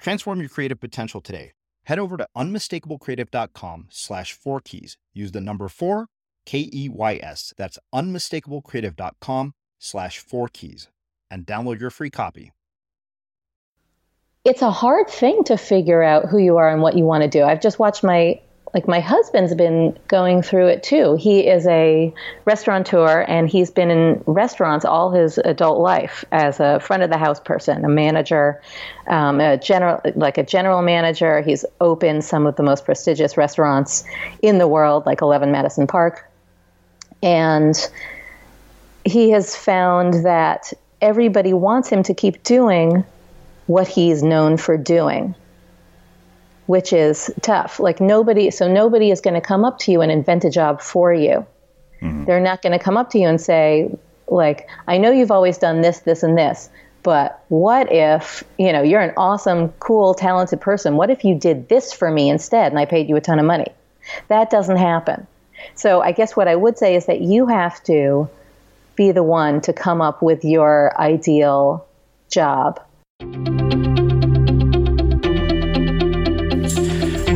Transform your creative potential today. Head over to unmistakablecreative.com slash four keys. Use the number four, K E Y S. That's unmistakablecreative.com slash four keys and download your free copy. It's a hard thing to figure out who you are and what you want to do. I've just watched my like my husband's been going through it too. He is a restaurateur and he's been in restaurants all his adult life as a front of the house person, a manager, um, a general like a general manager. He's opened some of the most prestigious restaurants in the world, like Eleven Madison Park, and he has found that everybody wants him to keep doing what he's known for doing which is tough. Like nobody, so nobody is going to come up to you and invent a job for you. Mm-hmm. They're not going to come up to you and say, like, I know you've always done this, this, and this, but what if, you know, you're an awesome, cool, talented person. What if you did this for me instead and I paid you a ton of money? That doesn't happen. So I guess what I would say is that you have to be the one to come up with your ideal job.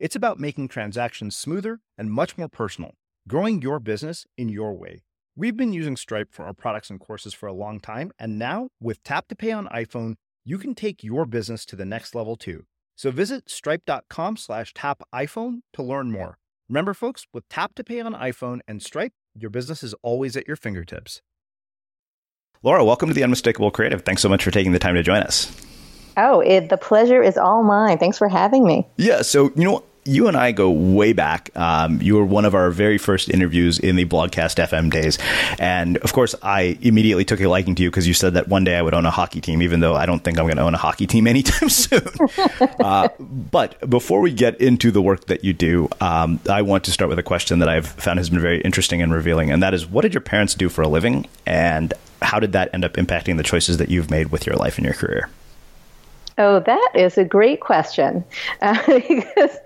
It's about making transactions smoother and much more personal, growing your business in your way. We've been using Stripe for our products and courses for a long time, and now with Tap to Pay on iPhone, you can take your business to the next level too. So visit stripe.com slash tap iPhone to learn more. Remember, folks, with Tap to Pay on iPhone and Stripe, your business is always at your fingertips. Laura, welcome to the Unmistakable Creative. Thanks so much for taking the time to join us. Oh, it, the pleasure is all mine. Thanks for having me. Yeah, so, you know, you and I go way back. Um, you were one of our very first interviews in the Blogcast FM days. And of course, I immediately took a liking to you because you said that one day I would own a hockey team, even though I don't think I'm going to own a hockey team anytime soon. uh, but before we get into the work that you do, um, I want to start with a question that I've found has been very interesting and revealing. And that is what did your parents do for a living? And how did that end up impacting the choices that you've made with your life and your career? Oh, that is a great question uh, because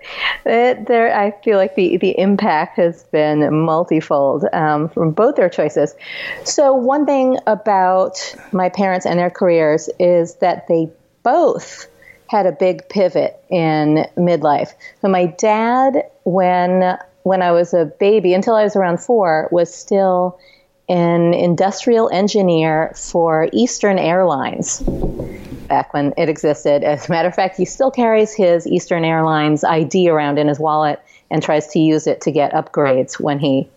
it, there, I feel like the, the impact has been multifold um, from both their choices. So, one thing about my parents and their careers is that they both had a big pivot in midlife. So, my dad, when when I was a baby, until I was around four, was still an industrial engineer for Eastern Airlines back when it existed. As a matter of fact, he still carries his Eastern Airlines ID around in his wallet and tries to use it to get upgrades when he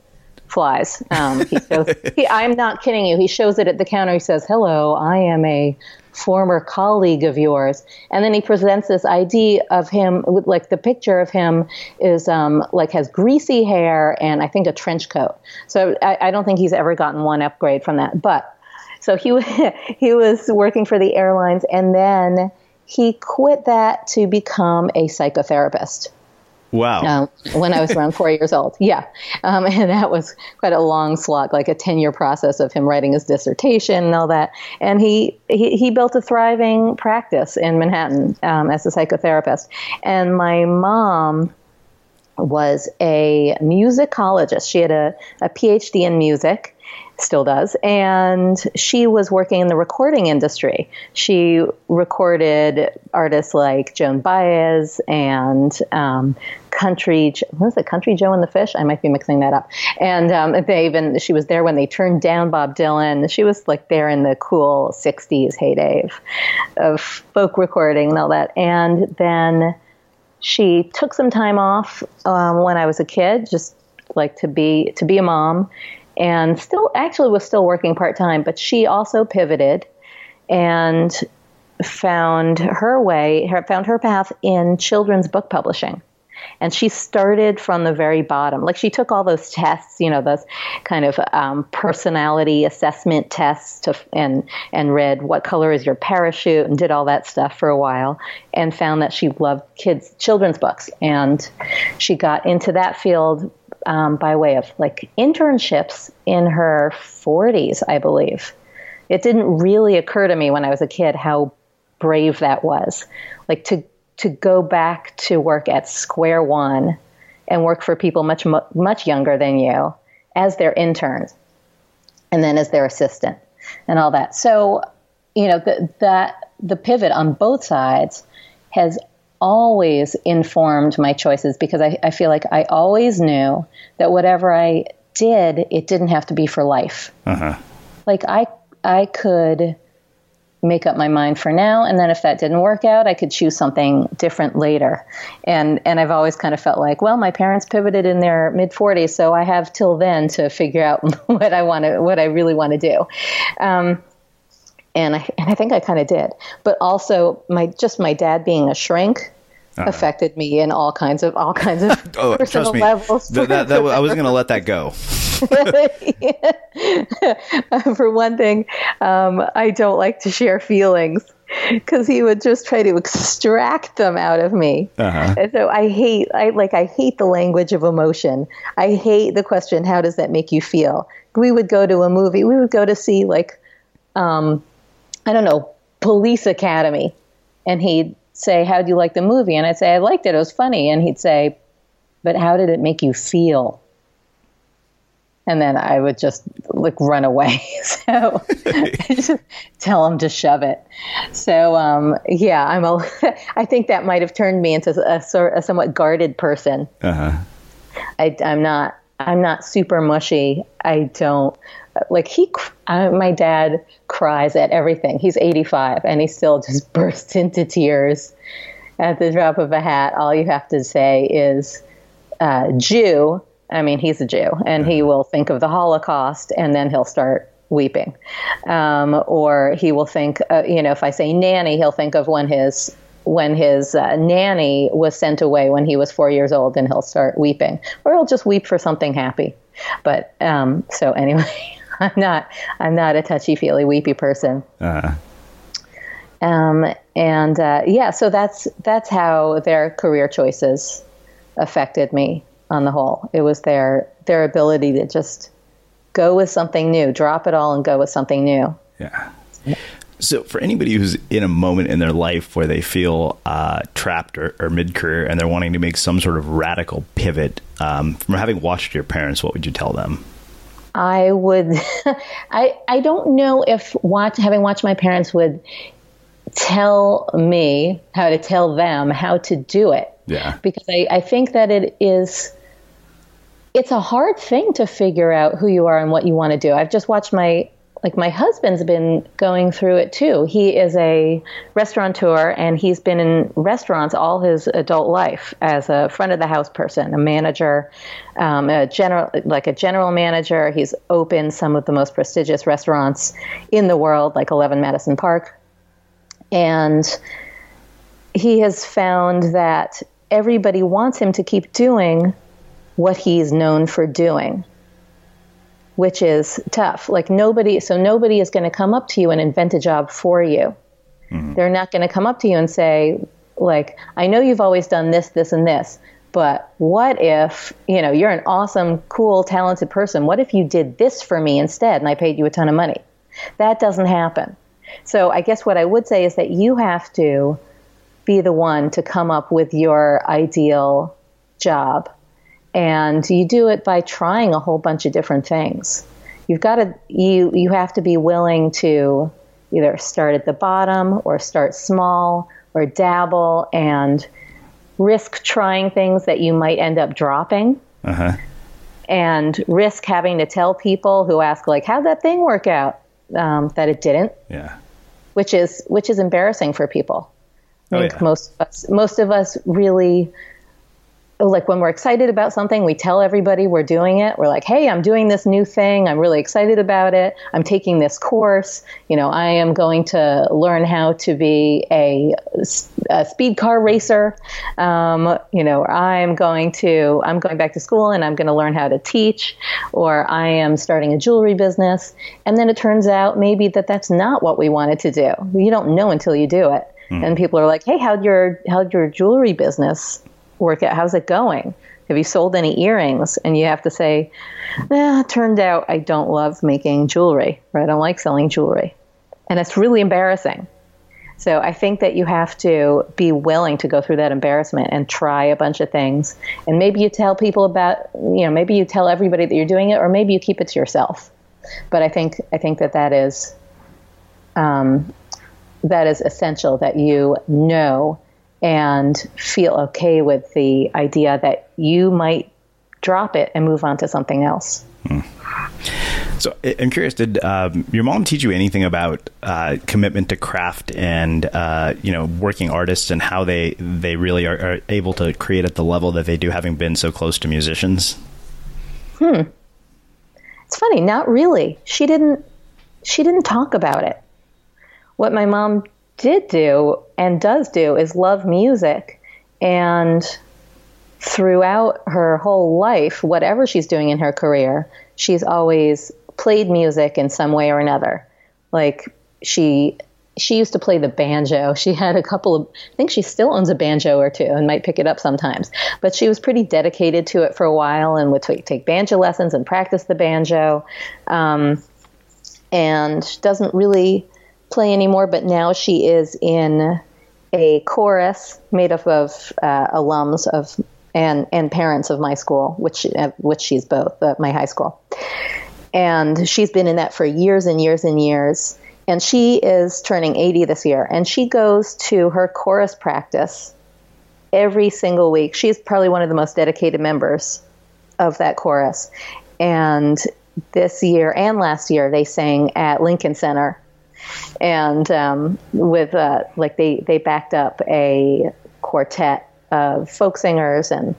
flies. Um, he shows, he, I'm not kidding you. He shows it at the counter. He says, "Hello, I am a former colleague of yours," and then he presents this ID of him with like the picture of him is um, like has greasy hair and I think a trench coat. So I, I don't think he's ever gotten one upgrade from that, but so he he was working for the airlines, and then he quit that to become a psychotherapist. Wow. Um, when I was around four years old. Yeah. Um, and that was quite a long slog, like a 10 year process of him writing his dissertation and all that. And he, he, he built a thriving practice in Manhattan um, as a psychotherapist. And my mom was a musicologist. She had a, a PhD in music still does. And she was working in the recording industry. She recorded artists like Joan Baez and um, Country, was it, Country Joe and the Fish? I might be mixing that up. And um, they even, she was there when they turned down Bob Dylan. She was like there in the cool 60s heyday of, of folk recording and all that. And then she took some time off um, when I was a kid, just like to be to be a mom and still actually was still working part time, but she also pivoted and found her way, found her path in children's book publishing. And she started from the very bottom. Like she took all those tests, you know, those kind of um, personality assessment tests, to, and and read what color is your parachute, and did all that stuff for a while, and found that she loved kids children's books, and she got into that field um, by way of like internships in her 40s, I believe. It didn't really occur to me when I was a kid how brave that was. Like to to go back to work at square one and work for people much much younger than you as their interns and then as their assistant and all that. So, you know, the, that the pivot on both sides has always informed my choices because I, I feel like I always knew that whatever I did, it didn't have to be for life. Uh-huh. Like I, I could make up my mind for now and then if that didn't work out i could choose something different later and and i've always kind of felt like well my parents pivoted in their mid 40s so i have till then to figure out what i want to what i really want to do um, and I, and I think I kind of did. But also, my just my dad being a shrink uh-huh. affected me in all kinds of all kinds of oh, personal levels. That, that, that, I was going to let that go. For one thing, um, I don't like to share feelings because he would just try to extract them out of me. Uh-huh. And so I hate, I like, I hate the language of emotion. I hate the question, "How does that make you feel?" We would go to a movie. We would go to see like, um, I don't know, Police Academy, and he'd say, How do you like the movie? And I'd say, I liked it. It was funny. And he'd say, But how did it make you feel? And then I would just like run away. so tell him to shove it. So um, yeah, I'm a. I think that might have turned me into a, a somewhat guarded person. Uh-huh. I, I'm not. I'm not super mushy. I don't like he. Uh, my dad cries at everything. He's 85 and he still just bursts into tears at the drop of a hat. All you have to say is uh, Jew. I mean, he's a Jew, and he will think of the Holocaust, and then he'll start weeping. Um, or he will think, uh, you know, if I say nanny, he'll think of when his when his uh, nanny was sent away when he was four years old, and he'll start weeping, or he'll just weep for something happy. But um, so anyway. I'm not. I'm not a touchy feely weepy person. Uh-huh. Um, and uh, yeah, so that's that's how their career choices affected me on the whole. It was their their ability to just go with something new, drop it all, and go with something new. Yeah. So, for anybody who's in a moment in their life where they feel uh, trapped or, or mid career and they're wanting to make some sort of radical pivot, um, from having watched your parents, what would you tell them? I would, I, I don't know if watch, having watched my parents would tell me how to tell them how to do it. Yeah. Because I, I think that it is, it's a hard thing to figure out who you are and what you want to do. I've just watched my like my husband's been going through it too. He is a restaurateur and he's been in restaurants all his adult life as a front of the house person, a manager, um, a general like a general manager. He's opened some of the most prestigious restaurants in the world, like Eleven Madison Park, and he has found that everybody wants him to keep doing what he's known for doing which is tough. Like nobody, so nobody is going to come up to you and invent a job for you. Mm-hmm. They're not going to come up to you and say, like, I know you've always done this, this, and this, but what if, you know, you're an awesome, cool, talented person. What if you did this for me instead and I paid you a ton of money? That doesn't happen. So I guess what I would say is that you have to be the one to come up with your ideal job and you do it by trying a whole bunch of different things. You've got to you you have to be willing to either start at the bottom or start small or dabble and risk trying things that you might end up dropping. Uh-huh. And risk having to tell people who ask like, "How'd that thing work out?" Um, that it didn't. Yeah. Which is which is embarrassing for people. I oh, think yeah. most of us most of us really like when we're excited about something, we tell everybody we're doing it. We're like, "Hey, I'm doing this new thing. I'm really excited about it. I'm taking this course. You know, I am going to learn how to be a, a speed car racer. Um, you know, I'm going to I'm going back to school and I'm going to learn how to teach, or I am starting a jewelry business. And then it turns out maybe that that's not what we wanted to do. You don't know until you do it. Mm. And people are like, "Hey, how'd your how'd your jewelry business work out? How's it going? Have you sold any earrings? And you have to say, eh, turned out I don't love making jewelry, or I don't like selling jewelry. And it's really embarrassing. So I think that you have to be willing to go through that embarrassment and try a bunch of things. And maybe you tell people about, you know, maybe you tell everybody that you're doing it, or maybe you keep it to yourself. But I think I think that that is um, that is essential that you know and feel okay with the idea that you might drop it and move on to something else. Hmm. So I'm curious, did um, your mom teach you anything about uh, commitment to craft and uh, you know working artists and how they they really are, are, able to create at the level that they do, having been so close to musicians? Hmm. It's funny, not really. She didn't. She didn't talk about it. What my mom did do and does do is love music, and throughout her whole life, whatever she's doing in her career, she's always played music in some way or another. Like she she used to play the banjo. She had a couple of I think she still owns a banjo or two and might pick it up sometimes. But she was pretty dedicated to it for a while and would take banjo lessons and practice the banjo. Um, and doesn't really play anymore, but now she is in a chorus made up of uh, alums of and and parents of my school, which uh, which she's both, uh, my high school. And she's been in that for years and years and years. And she is turning 80 this year. And she goes to her chorus practice every single week. She's probably one of the most dedicated members of that chorus. And this year and last year, they sang at Lincoln Center. And um, with, uh, like, they, they backed up a quartet of folk singers. And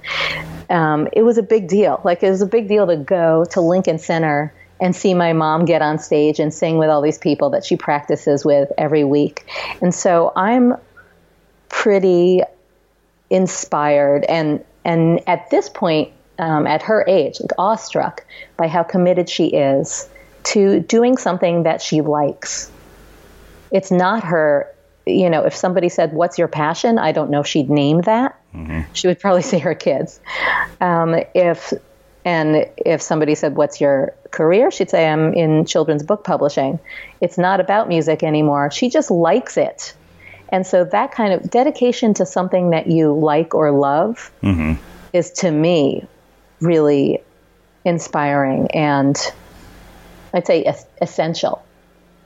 um, it was a big deal. Like, it was a big deal to go to Lincoln Center and see my mom get on stage and sing with all these people that she practices with every week. And so I'm pretty inspired and and at this point um, at her age like awestruck by how committed she is to doing something that she likes it's not her you know if somebody said what's your passion i don't know if she'd name that mm-hmm. she would probably say her kids um, if and if somebody said, What's your career? She'd say, I'm in children's book publishing. It's not about music anymore. She just likes it. And so that kind of dedication to something that you like or love mm-hmm. is to me really inspiring and I'd say essential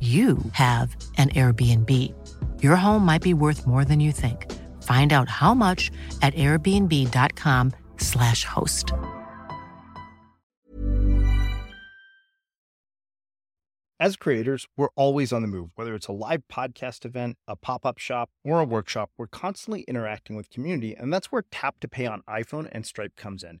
you have an Airbnb. Your home might be worth more than you think. Find out how much at airbnb.com slash host. As creators, we're always on the move. Whether it's a live podcast event, a pop up shop, or a workshop, we're constantly interacting with community, and that's where Tap to Pay on iPhone and Stripe comes in.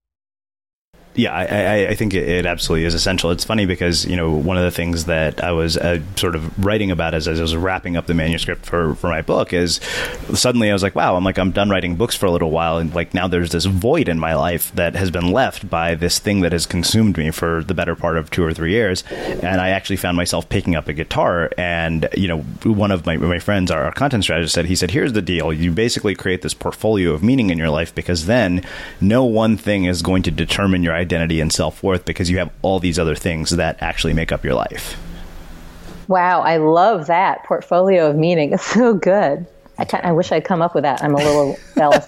Yeah, I, I, think it absolutely is essential. It's funny because you know one of the things that I was uh, sort of writing about as, as I was wrapping up the manuscript for, for my book is suddenly I was like, wow, I'm like I'm done writing books for a little while, and like now there's this void in my life that has been left by this thing that has consumed me for the better part of two or three years, and I actually found myself picking up a guitar, and you know one of my my friends, our, content strategist, said he said, here's the deal, you basically create this portfolio of meaning in your life because then no one thing is going to determine your identity and self worth because you have all these other things that actually make up your life. Wow, I love that portfolio of meaning. It's so good. I, I wish I'd come up with that. I'm a little jealous.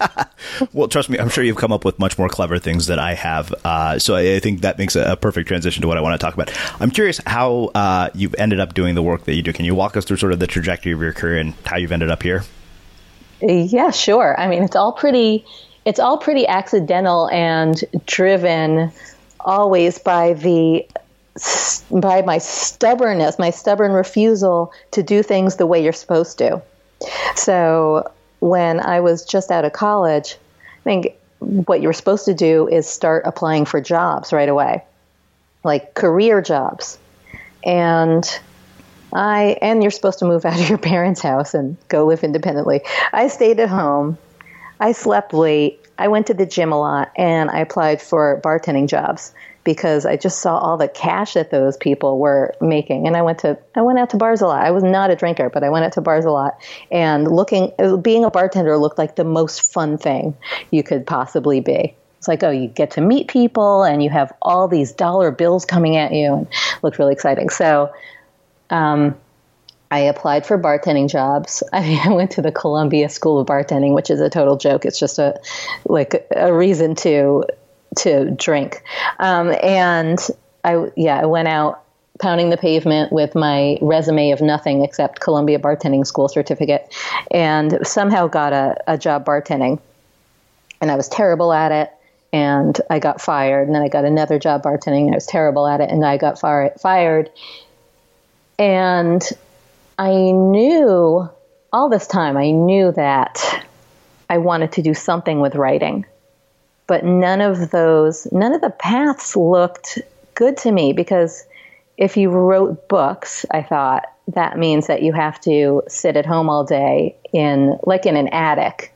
well, trust me, I'm sure you've come up with much more clever things than I have. Uh, so I, I, think that makes a, a, perfect transition to what I want to talk about. I'm curious how uh, you've ended up doing the work that you do. Can you walk us through sort of the trajectory of your career and how you've ended up here? Yeah, sure. I mean, it's all pretty it's all pretty accidental and driven always by the by my stubbornness, my stubborn refusal to do things the way you're supposed to. So when I was just out of college, I think what you're supposed to do is start applying for jobs right away, like career jobs. And I and you're supposed to move out of your parents' house and go live independently. I stayed at home I slept late. I went to the gym a lot and I applied for bartending jobs because I just saw all the cash that those people were making. And I went to I went out to bars a lot. I was not a drinker, but I went out to bars a lot. And looking being a bartender looked like the most fun thing you could possibly be. It's like, oh, you get to meet people and you have all these dollar bills coming at you and looked really exciting. So um, I applied for bartending jobs. I went to the Columbia School of Bartending, which is a total joke. It's just a like a reason to to drink. Um, and I yeah, I went out pounding the pavement with my resume of nothing except Columbia Bartending School certificate, and somehow got a, a job bartending. And I was terrible at it and I got fired. And then I got another job bartending. I was terrible at it, and I got far- fired. And I knew all this time, I knew that I wanted to do something with writing. But none of those, none of the paths looked good to me because if you wrote books, I thought that means that you have to sit at home all day in, like in an attic,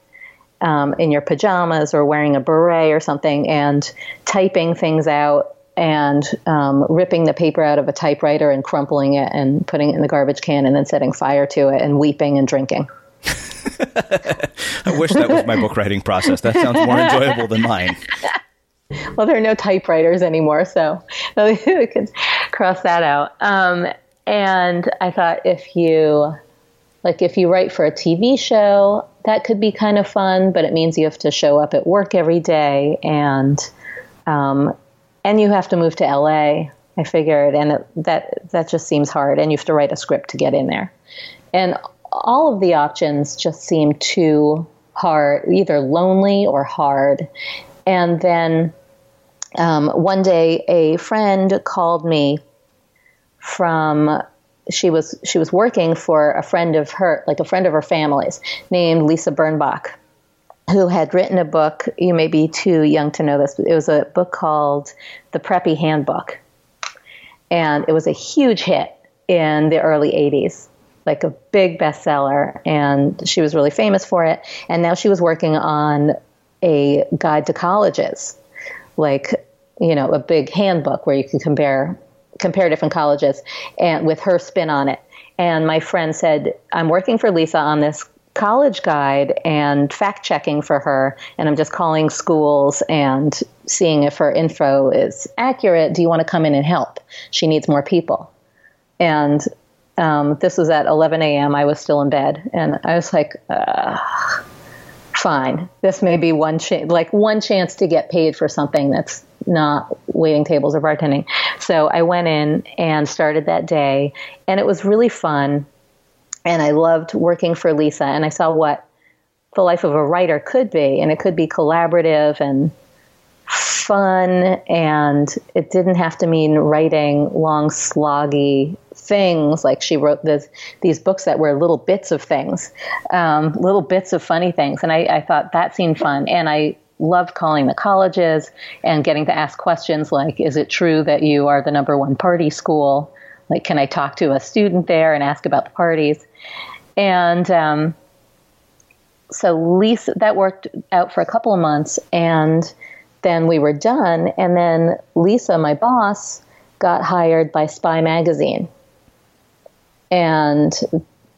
um, in your pajamas or wearing a beret or something and typing things out and um, ripping the paper out of a typewriter and crumpling it and putting it in the garbage can and then setting fire to it and weeping and drinking. I wish that was my book writing process. That sounds more enjoyable than mine. Well, there are no typewriters anymore, so we could cross that out. Um, and I thought if you, like, if you write for a TV show, that could be kind of fun, but it means you have to show up at work every day and um, and you have to move to LA. I figured, and it, that that just seems hard, and you have to write a script to get in there, and all of the options just seem too hard, either lonely or hard. And then um, one day, a friend called me from she was she was working for a friend of her, like a friend of her family's, named Lisa Birnbach, who had written a book. You may be too young to know this, but it was a book called The Preppy Handbook. And it was a huge hit in the early 80s, like a big bestseller. And she was really famous for it. And now she was working on a guide to colleges, like, you know, a big handbook where you can compare compare different colleges and with her spin on it. And my friend said, I'm working for Lisa on this college guide and fact checking for her. And I'm just calling schools and seeing if her info is accurate. Do you want to come in and help? She needs more people. And um, this was at 11 a.m. I was still in bed. And I was like, uh, fine. This may be one like one chance to get paid for something that's not waiting tables or bartending. So I went in and started that day, and it was really fun. And I loved working for Lisa, and I saw what the life of a writer could be, and it could be collaborative and fun, and it didn't have to mean writing long, sloggy things. Like she wrote this, these books that were little bits of things, um, little bits of funny things, and I, I thought that seemed fun, and I loved calling the colleges and getting to ask questions like, is it true that you are the number one party school? Like, can I talk to a student there and ask about the parties? And um, so Lisa, that worked out for a couple of months, and then we were done. And then Lisa, my boss, got hired by Spy Magazine. And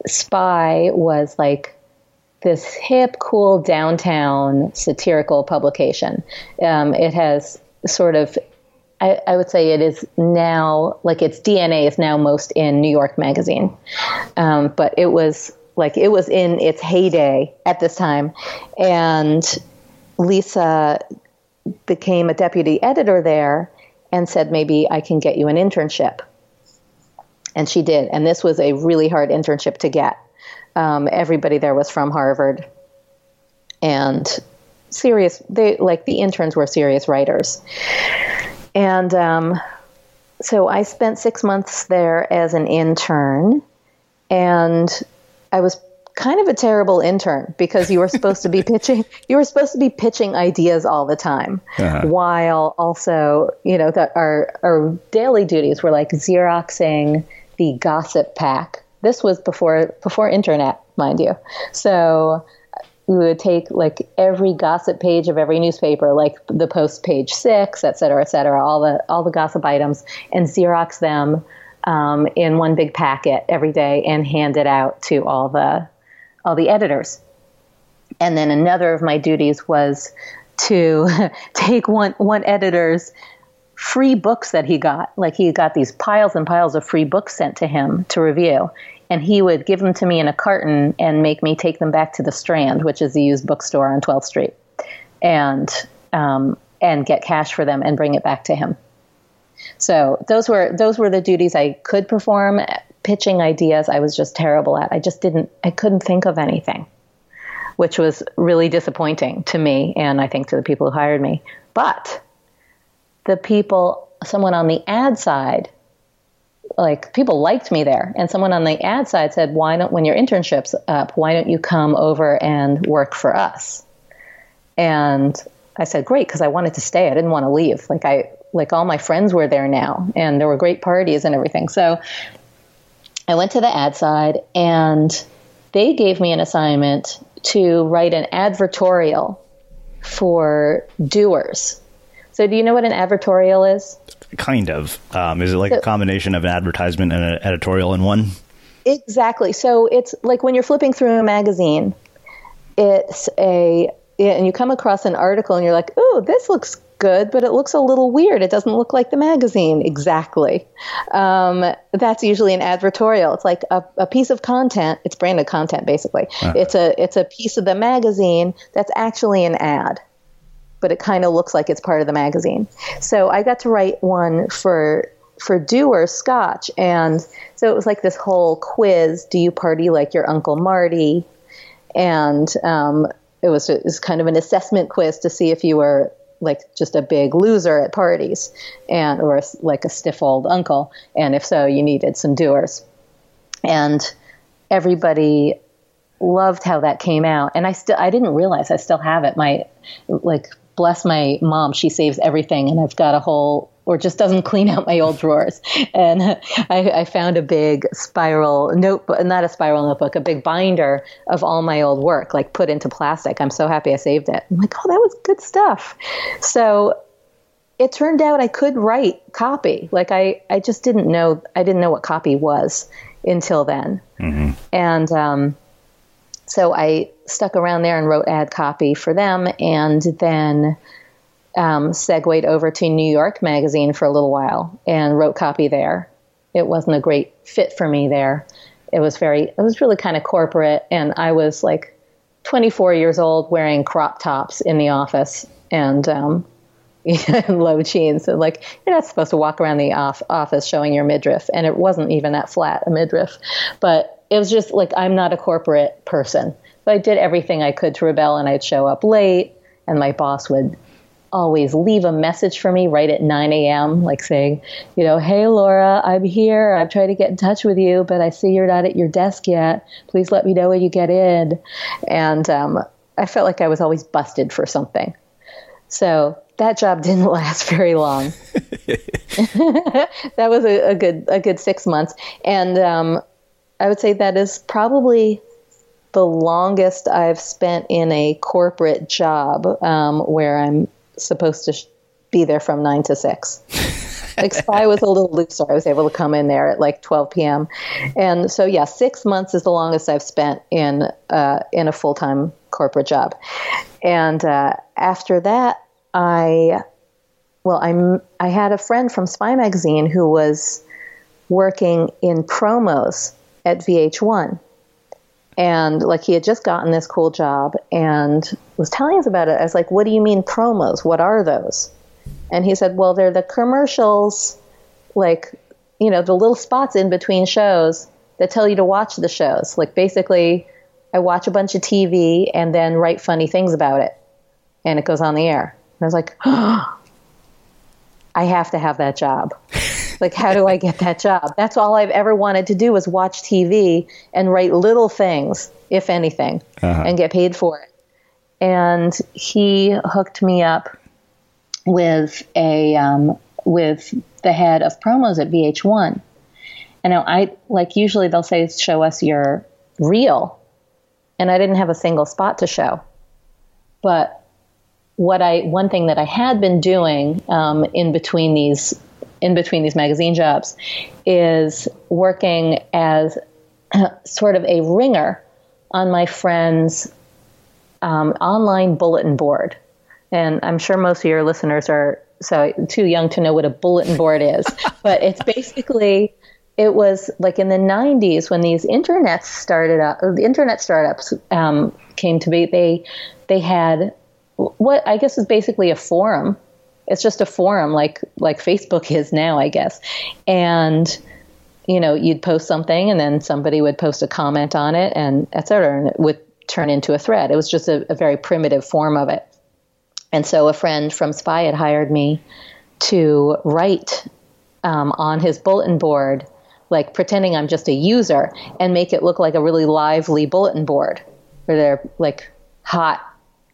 Spy was like this hip, cool downtown satirical publication. Um, it has sort of, I, I, would say it is now, like its DNA is now most in New York Magazine. Um, but it was like, it was in its heyday at this time. And Lisa became a deputy editor there and said, maybe I can get you an internship. And she did. And this was a really hard internship to get um, everybody there was from Harvard, and serious. They like the interns were serious writers, and um, so I spent six months there as an intern, and I was kind of a terrible intern because you were supposed to be pitching you were supposed to be pitching ideas all the time uh-huh. while also you know that our our daily duties were like xeroxing the gossip pack this was before before internet, mind you. So we would take like every gossip page of every newspaper, like the Post page six, et cetera, et cetera, all the all the gossip items, and Xerox them um, in one big packet every day and hand it out to all the all the editors. And then another of my duties was to take one one editor's free books that he got. Like he got these piles and piles of free books sent to him to review. And he would give them to me in a carton and make me take them back to the Strand, which is the used bookstore on 12th Street, and um, and get cash for them and bring it back to him. So those were those were the duties I could perform. Pitching ideas, I was just terrible at. I just didn't. I couldn't think of anything, which was really disappointing to me, and I think to the people who hired me. But the people, someone on the ad side, like people liked me there. And someone on the ad side said, why don't, when your internship's up, why don't you come over and work for us? And I said, great, because I wanted to stay. I didn't want to leave. Like I, like all my friends were there now and there were great parties and everything. So I went to the ad side and they gave me an assignment to write an advertorial for Dewar's so, do you know what an advertorial is? Kind of. Um, is it like so, a combination of an advertisement and an editorial in one? Exactly. So, it's like when you're flipping through a magazine, it's a, and you come across an article and you're like, oh, this looks good, but it looks a little weird. It doesn't look like the magazine exactly. Um, that's usually an advertorial. It's like a, a, piece of content. It's branded content, basically. Uh-huh. It's a it's a piece of the magazine that's actually an ad but it kind of looks like it's part of the magazine. So I got to write one for for Dewar's Scotch, and so it was like this whole quiz: Do you party like your Uncle Marty? And um, it was it was kind of an assessment quiz to see if you were like just a big loser at parties, and or like a stiff old uncle, and if so, you needed some Dewar's. And everybody loved how that came out and i still i didn't realize i still have it my like bless my mom, she saves everything, and I've got a whole or just doesn't clean out my old drawers. And I, I, found a big spiral notebook, not a spiral notebook, a big binder of all my old work, like put into plastic. I'm so happy I saved it. I'm like, oh, that was good stuff. So it turned out I could write copy. Like I, I just didn't know, I didn't know what copy was until then. Mm-hmm. And um, so I stuck around there and wrote ad copy for them, and then um, segued over to New York Magazine for a little while and wrote copy there. It wasn't a great fit for me there. It was very, it was really kind of corporate, and I was like 24 years old wearing crop tops in the office and um, low jeans. And like, you're not supposed to walk around the off- office showing your midriff. And it wasn't even that flat, a midriff. But it was just like, I'm not a corporate person. But I did everything I could to rebel, and I'd show up late, and my boss would always leave a message for me right at 9 a.m., like saying, you know, hey, Laura, I'm here. I've tried to get in touch with you, but I see you're not at your desk yet. Please let me know when you get in. And um, I felt like I was always busted for something. So that job didn't last very long. that was a, a, good a good six months, and um, I would say that is probably the longest I've spent in a corporate job um, where I'm supposed to sh- be there from nine to six. like Spy was a little looser. I was able to come in there at like 12 p.m. And so, yeah, six months is the longest I've spent in uh, in a full time corporate job. And uh, after that, I well, I'm I had a friend from Spy Magazine who was working in promos at VH1 and like he had just gotten this cool job and was telling us about it. I was like, "What do you mean promos? What are those?" And he said, "Well, they're the commercials, like you know, the little spots in between shows that tell you to watch the shows. Like basically, I watch a bunch of TV and then write funny things about it, and it goes on the air." And I was like, oh, "I have to have that job." Like, how do I get that job? That's all I've ever wanted to do was watch TV and write little things, if anything, uh-huh. and get paid for it. And he hooked me up with a um, with the head of promos at VH1. And now I like usually they'll say show us your reel, and I didn't have a single spot to show. But what I one thing that I had been doing um, in between these in between these magazine jobs is working as sort of a ringer on my friend's um, online bulletin board. And I'm sure most of your listeners are so too young to know what a bulletin board is, but it's basically it was like in the 90s when these internet started up the internet startups um, came to be they they had what i guess is basically a forum it's just a forum like like Facebook is now, I guess. And you know, you'd post something and then somebody would post a comment on it and et cetera, and it would turn into a thread. It was just a, a very primitive form of it. And so a friend from Spy had hired me to write um, on his bulletin board, like pretending I'm just a user, and make it look like a really lively bulletin board where they're like hot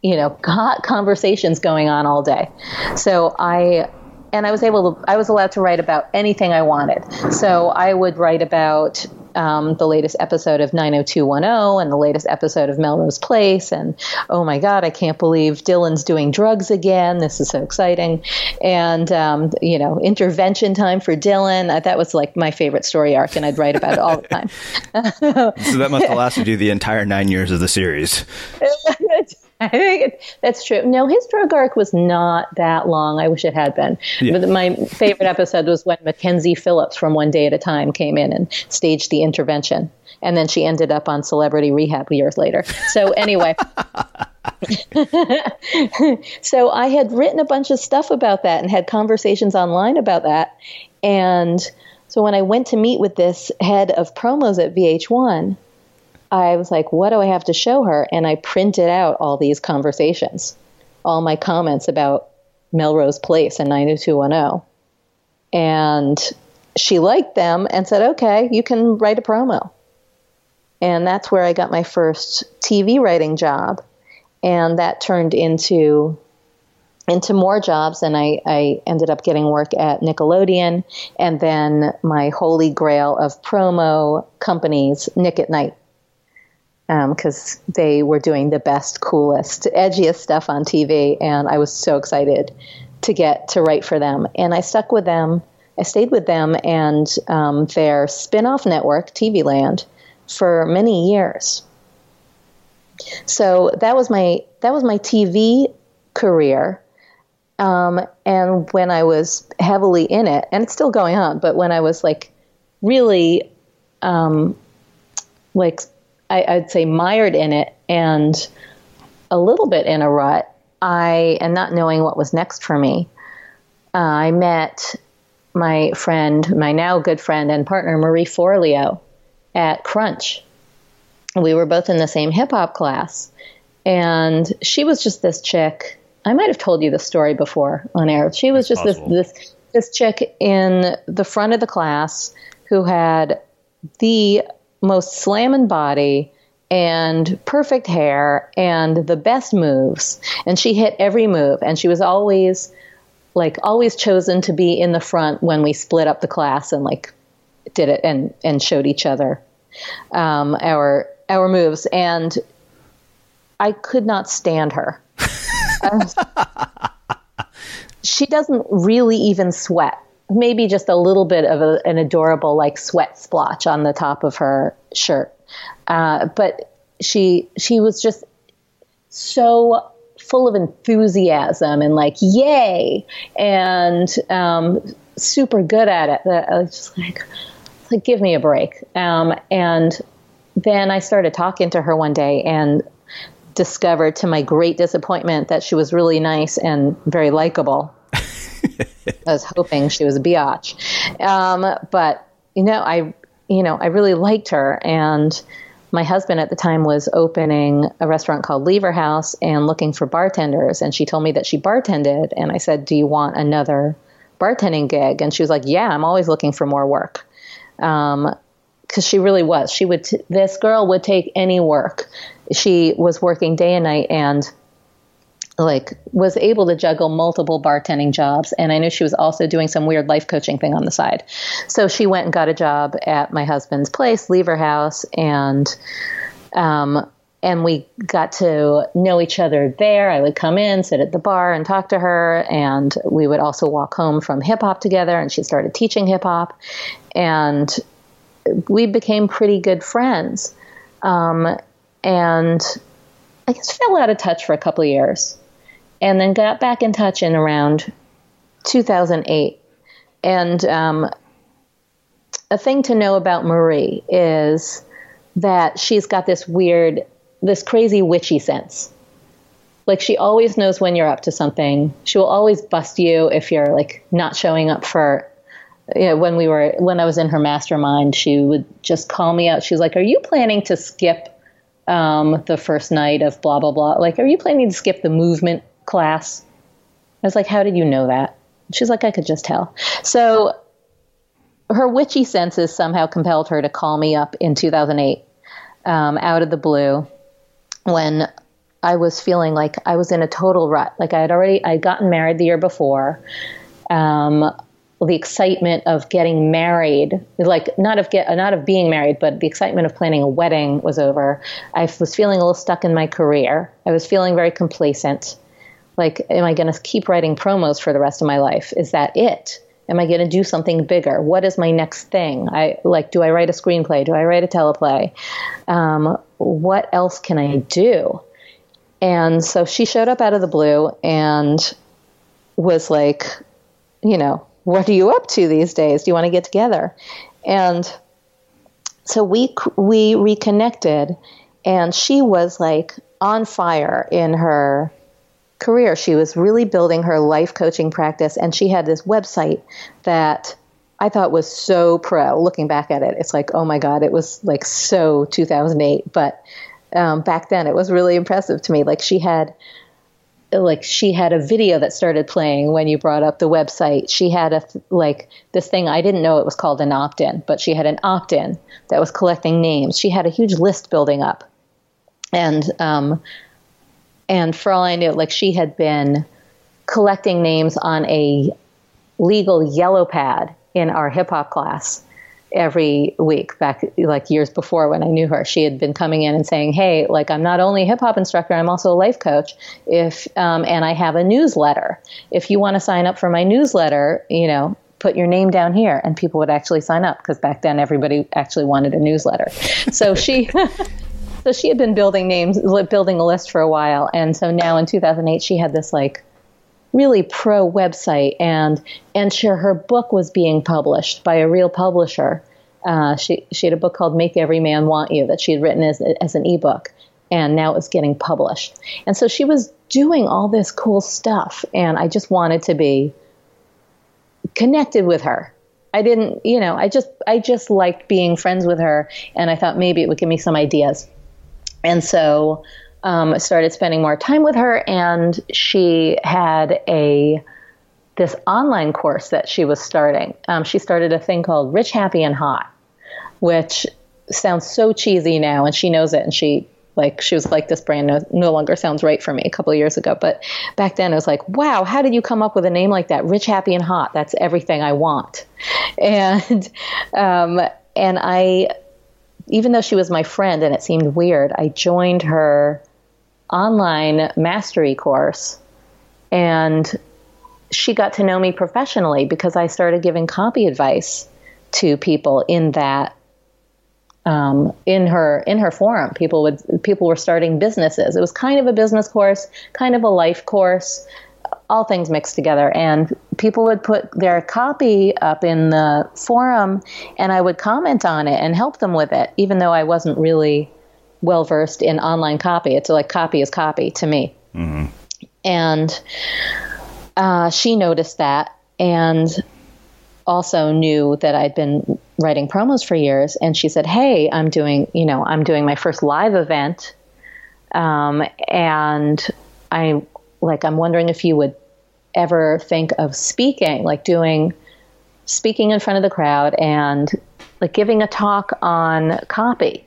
you know, hot conversations going on all day. So I and I was able to, I was allowed to write about anything I wanted. So I would write about um, the latest episode of 90210 and the latest episode of Melrose Place. And oh my God, I can't believe Dylan's doing drugs again. This is so exciting. And, um, you know, intervention time for Dylan. That was like my favorite story arc, and I'd write about it all the time. so that must have lasted you the entire nine years of the series. I think it, that's true. No, his drug arc was not that long. I wish it had been. Yeah. But my favorite episode was when Mackenzie Phillips from One Day at a Time came in and staged the intervention. And then she ended up on Celebrity Rehab years later. So, anyway. so, I had written a bunch of stuff about that and had conversations online about that. And so, when I went to meet with this head of promos at VH1, I was like, what do I have to show her? And I printed out all these conversations, all my comments about Melrose Place and 90210. And she liked them and said, okay, you can write a promo. And that's where I got my first TV writing job. And that turned into into more jobs and I, I ended up getting work at Nickelodeon and then my holy grail of promo companies, Nick at Nite because um, they were doing the best, coolest, edgiest stuff on TV, and I was so excited to get to write for them. And I stuck with them. I stayed with them and um, their spin off network, TV Land, for many years. So that was my that was my TV career. Um, and when I was heavily in it, and it's still going on, but when I was like really, um, like I, I'd say mired in it and a little bit in a rut, I and not knowing what was next for me, uh, I met my friend, my now good friend and partner Marie Forleo at Crunch. We were both in the same hip hop class, and she was just this chick. I might have told you the story before on air. She was just this this this chick in the front of the class who had the most slamming body and perfect hair and the best moves. And she hit every move. And she was always like always chosen to be in the front when we split up the class and like did it and and showed each other um, our our moves. And I could not stand her. she doesn't really even sweat. Maybe just a little bit of a, an adorable like sweat splotch on the top of her shirt. Uh, but she she was just so full of enthusiasm and like yay and um, super good at it that I was just like like give me a break um, and then I started talking to her one day and discovered to my great disappointment that she was really nice and very likable. I was hoping she was a biatch. Um, but, you know, I, you know, I really liked her and my husband at the time was opening a restaurant called Lever House and looking for bartenders. And she told me that she bartended. And I said, Do you want another bartending gig? And she was like, Yeah, I'm always looking for more work. Um, because she really was. She would. T- this girl would take any work. She was working day and night, and like was able to juggle multiple bartending jobs and i knew she was also doing some weird life coaching thing on the side. So she went and got a job at my husband's place lever house and um, and we got to know each other there. I would come in sit at the bar and talk to her and we would also walk home from hip hop together and she started teaching hip hop and we became pretty good friends. Um, and I guess fell out of touch for a couple of years and then got back in touch in around 2008. And um, a thing to know about Marie is that she's got this weird, this crazy witchy sense. Like she always knows when you're up to something. She will always bust you if you're like not showing up for. You know, when we were when I was in her mastermind, she would just call me out. She was like, "Are you planning to skip um, the first night of blah blah blah? Like, are you planning to skip the movement class. I was like, How did you know that? She's like, I could just tell. So her witchy senses somehow compelled her to call me up in 2008 um, out of the blue when I was feeling like I was in a total rut. Like I had already, I'd gotten married the year before. Um, the excitement of getting married, like not of get not of being married, but the excitement of planning a wedding was over. I was feeling a little stuck in my career. I was feeling very complacent. Like, am I going to keep writing promos for the rest of my life? Is that it? Am I going to do something bigger? What is my next thing? I like, do I write a screenplay? Do I write a teleplay? Um, what else can I do? And so she showed up out of the blue and was like, you know, what are you up to these days? Do you want to get together? And so we we reconnected, and she was like on fire in her career. She was really building her life coaching practice, and she had this website that I thought was so pro. Looking back at it, it's like, oh my God, it was like so 2008. But um, back then, it was really impressive to me. Like she had, like she had a video that started playing when you brought up the website. She had a like this thing I didn't know it was called an opt-in, but she had an opt-in that was collecting names. She had a huge list building up, and um, and for all I knew, like she had been collecting names on a legal yellow pad in our hip hop class every week back like years before when I knew her. She had been coming in and saying, "Hey, like I'm not only a hip hop instructor, I'm also a life coach. If um, and I have a newsletter. If you want to sign up for my newsletter, you know." Put your name down here, and people would actually sign up because back then everybody actually wanted a newsletter. So she, so she had been building names, building a list for a while, and so now in 2008 she had this like really pro website, and and sure her book was being published by a real publisher. Uh, she she had a book called Make Every Man Want You that she had written as as an ebook, and now it was getting published. And so she was doing all this cool stuff, and I just wanted to be connected with her. I didn't, you know, I just I just liked being friends with her, and I thought maybe it would give me some ideas. And so um, started spending more time with her, and she had a this online course that she was starting. Um, she started a thing called Rich, Happy, and Hot, which sounds so cheesy now, and she knows it, and she like she was like this brand no, no longer sounds right for me a couple of years ago. But back then it was like wow how did you come up with a name like that? Rich happy and hot. That's everything i want. And um, and i even though she was my friend and it seemed weird i joined her online mastery course and she got to know me professionally because I started giving copy advice to people in that um, in her in her forum. People would people were starting businesses. It was kind of a business course, kind of a life course, all things mixed together. And people would put their copy up in the forum, and I would comment on it and help them with it, even though I wasn't really well versed in online copy. It's like copy is copy to me. Mm-hmm. And uh, she noticed that and also knew that I'd been writing promos for years. And she said, "Hey, I'm doing, you know, I'm doing my first live event, um, and I like, I'm wondering if you would ever think of speaking, like doing." speaking in front of the crowd and like giving a talk on copy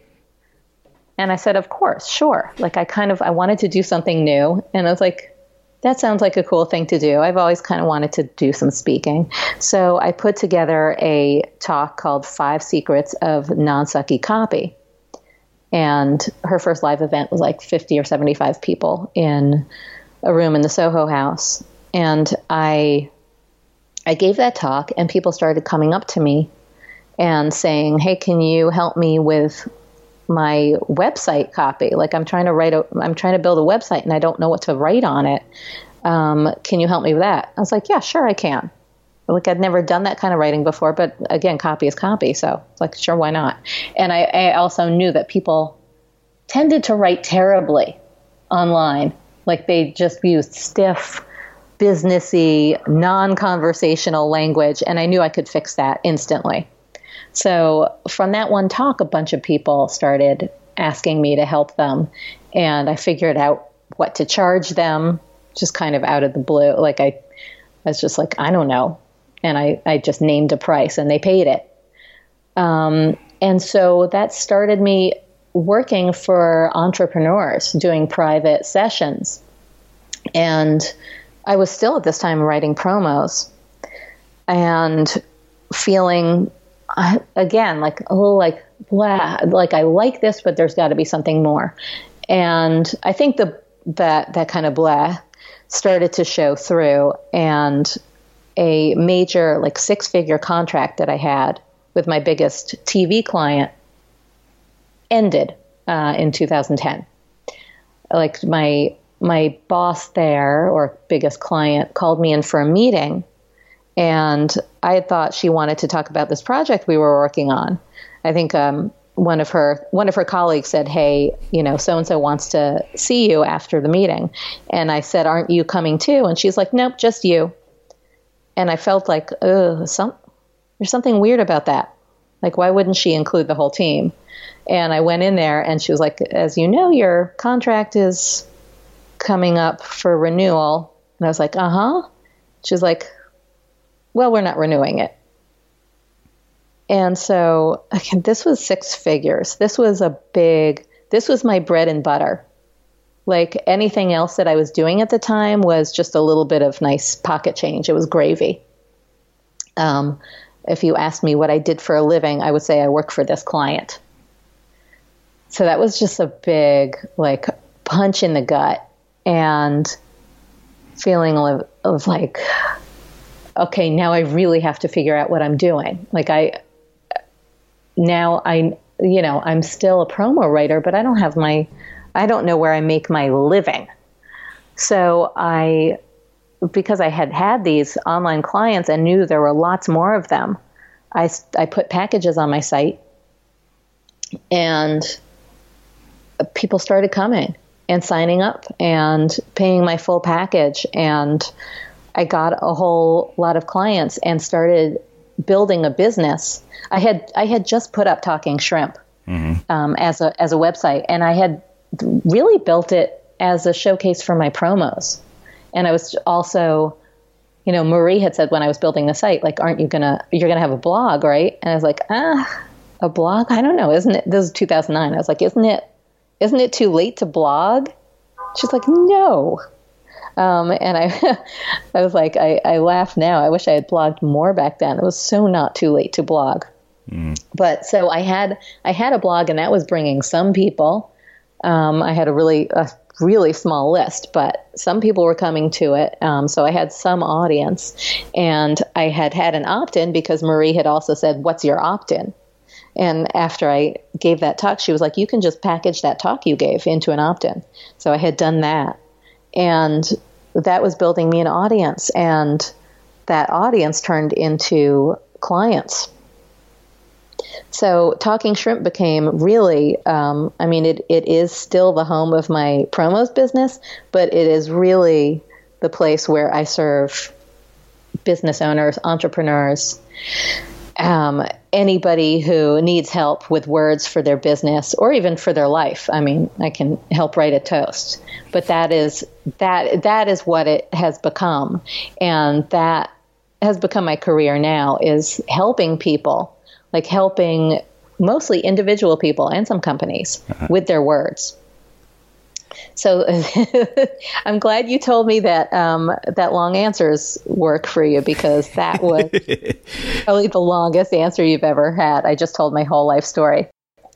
and I said, of course, sure. Like I kind of I wanted to do something new, and I was like, that sounds like a cool thing to do. I've always kind of wanted to do some speaking. So I put together a talk called Five Secrets of Non Sucky Copy. And her first live event was like 50 or 75 people in a room in the Soho house. And I I gave that talk and people started coming up to me and saying, "Hey, can you help me with my website copy. Like I'm trying to write a, I'm trying to build a website and I don't know what to write on it. Um, can you help me with that? I was like, yeah, sure, I can. Like I'd never done that kind of writing before, but again, copy is copy. So like, sure, why not? And I, I also knew that people tended to write terribly online. Like they just used stiff, businessy, non-conversational language, and I knew I could fix that instantly. So from that one talk, a bunch of people started asking me to help them, and I figured out what to charge them, just kind of out of the blue. Like I, I was just like, I don't know, and I I just named a price, and they paid it. Um, and so that started me working for entrepreneurs, doing private sessions, and I was still at this time writing promos, and feeling uh, again, like a little like blah, like I like this, but there's got to be something more. And I think the that that kind of blah started to show through, and a major like six figure contract that I had with my biggest TV client ended uh, in 2010. Like my my boss there or biggest client called me in for a meeting and I thought she wanted to talk about this project we were working on. I think um, one of her one of her colleagues said, "Hey, you know, so and so wants to see you after the meeting," and I said, "Aren't you coming too?" And she's like, "Nope, just you." And I felt like, oh, some there's something weird about that. Like, why wouldn't she include the whole team? And I went in there, and she was like, "As you know, your contract is coming up for renewal." And I was like, "Uh huh." She's like, well, we're not renewing it. And so again, this was six figures. This was a big, this was my bread and butter. Like anything else that I was doing at the time was just a little bit of nice pocket change. It was gravy. Um, if you asked me what I did for a living, I would say I work for this client. So that was just a big like punch in the gut and feeling of, of like, okay, now I really have to figure out what I'm doing. Like I, now I, you know, I'm still a promo writer, but I don't have my, I don't know where I make my living. So I, because I had had these online clients and knew there were lots more of them, I, I put packages on my site and people started coming and signing up and paying my full package. And I got a whole lot of clients and started building a business. I had I had just put up Talking Shrimp mm-hmm. um, as a as a website, and I had really built it as a showcase for my promos. And I was also, you know, Marie had said when I was building the site, like, aren't you gonna you're gonna have a blog, right? And I was like, ah, a blog? I don't know, isn't it? This is 2009. I was like, isn't it isn't it too late to blog? She's like, no. Um, and I, I was like, I, I laugh now. I wish I had blogged more back then. It was so not too late to blog. Mm. But so I had, I had a blog, and that was bringing some people. Um, I had a really, a really small list, but some people were coming to it. Um, so I had some audience, and I had had an opt-in because Marie had also said, "What's your opt-in?" And after I gave that talk, she was like, You can just package that talk you gave into an opt in. So I had done that. And that was building me an audience. And that audience turned into clients. So Talking Shrimp became really, um, I mean, it, it is still the home of my promos business, but it is really the place where I serve business owners, entrepreneurs, um, anybody who needs help with words for their business or even for their life. I mean, I can help write a toast, but that is that that is what it has become, and that has become my career now is helping people, like helping mostly individual people and some companies uh-huh. with their words. So I'm glad you told me that um, that long answers work for you because that was probably the longest answer you've ever had. I just told my whole life story.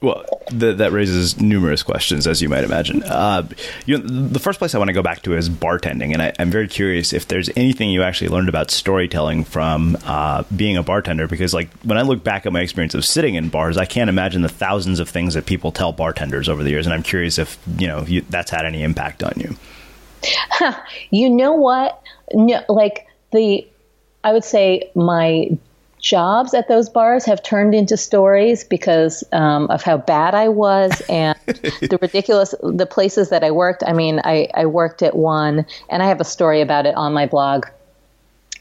Well, th- that raises numerous questions, as you might imagine. Uh, you know, the first place I want to go back to is bartending, and I, am very curious if there's anything you actually learned about storytelling from uh, being a bartender. Because, like, when I look back at my experience of sitting in bars, I can't imagine the thousands of things that people tell bartenders over the years, and I'm curious if you know you, that's had any impact on you. you know what? No, like the, I would say my jobs at those bars have turned into stories because um, of how bad I was and the ridiculous the places that I worked. I mean, I, I worked at one, and I have a story about it on my blog.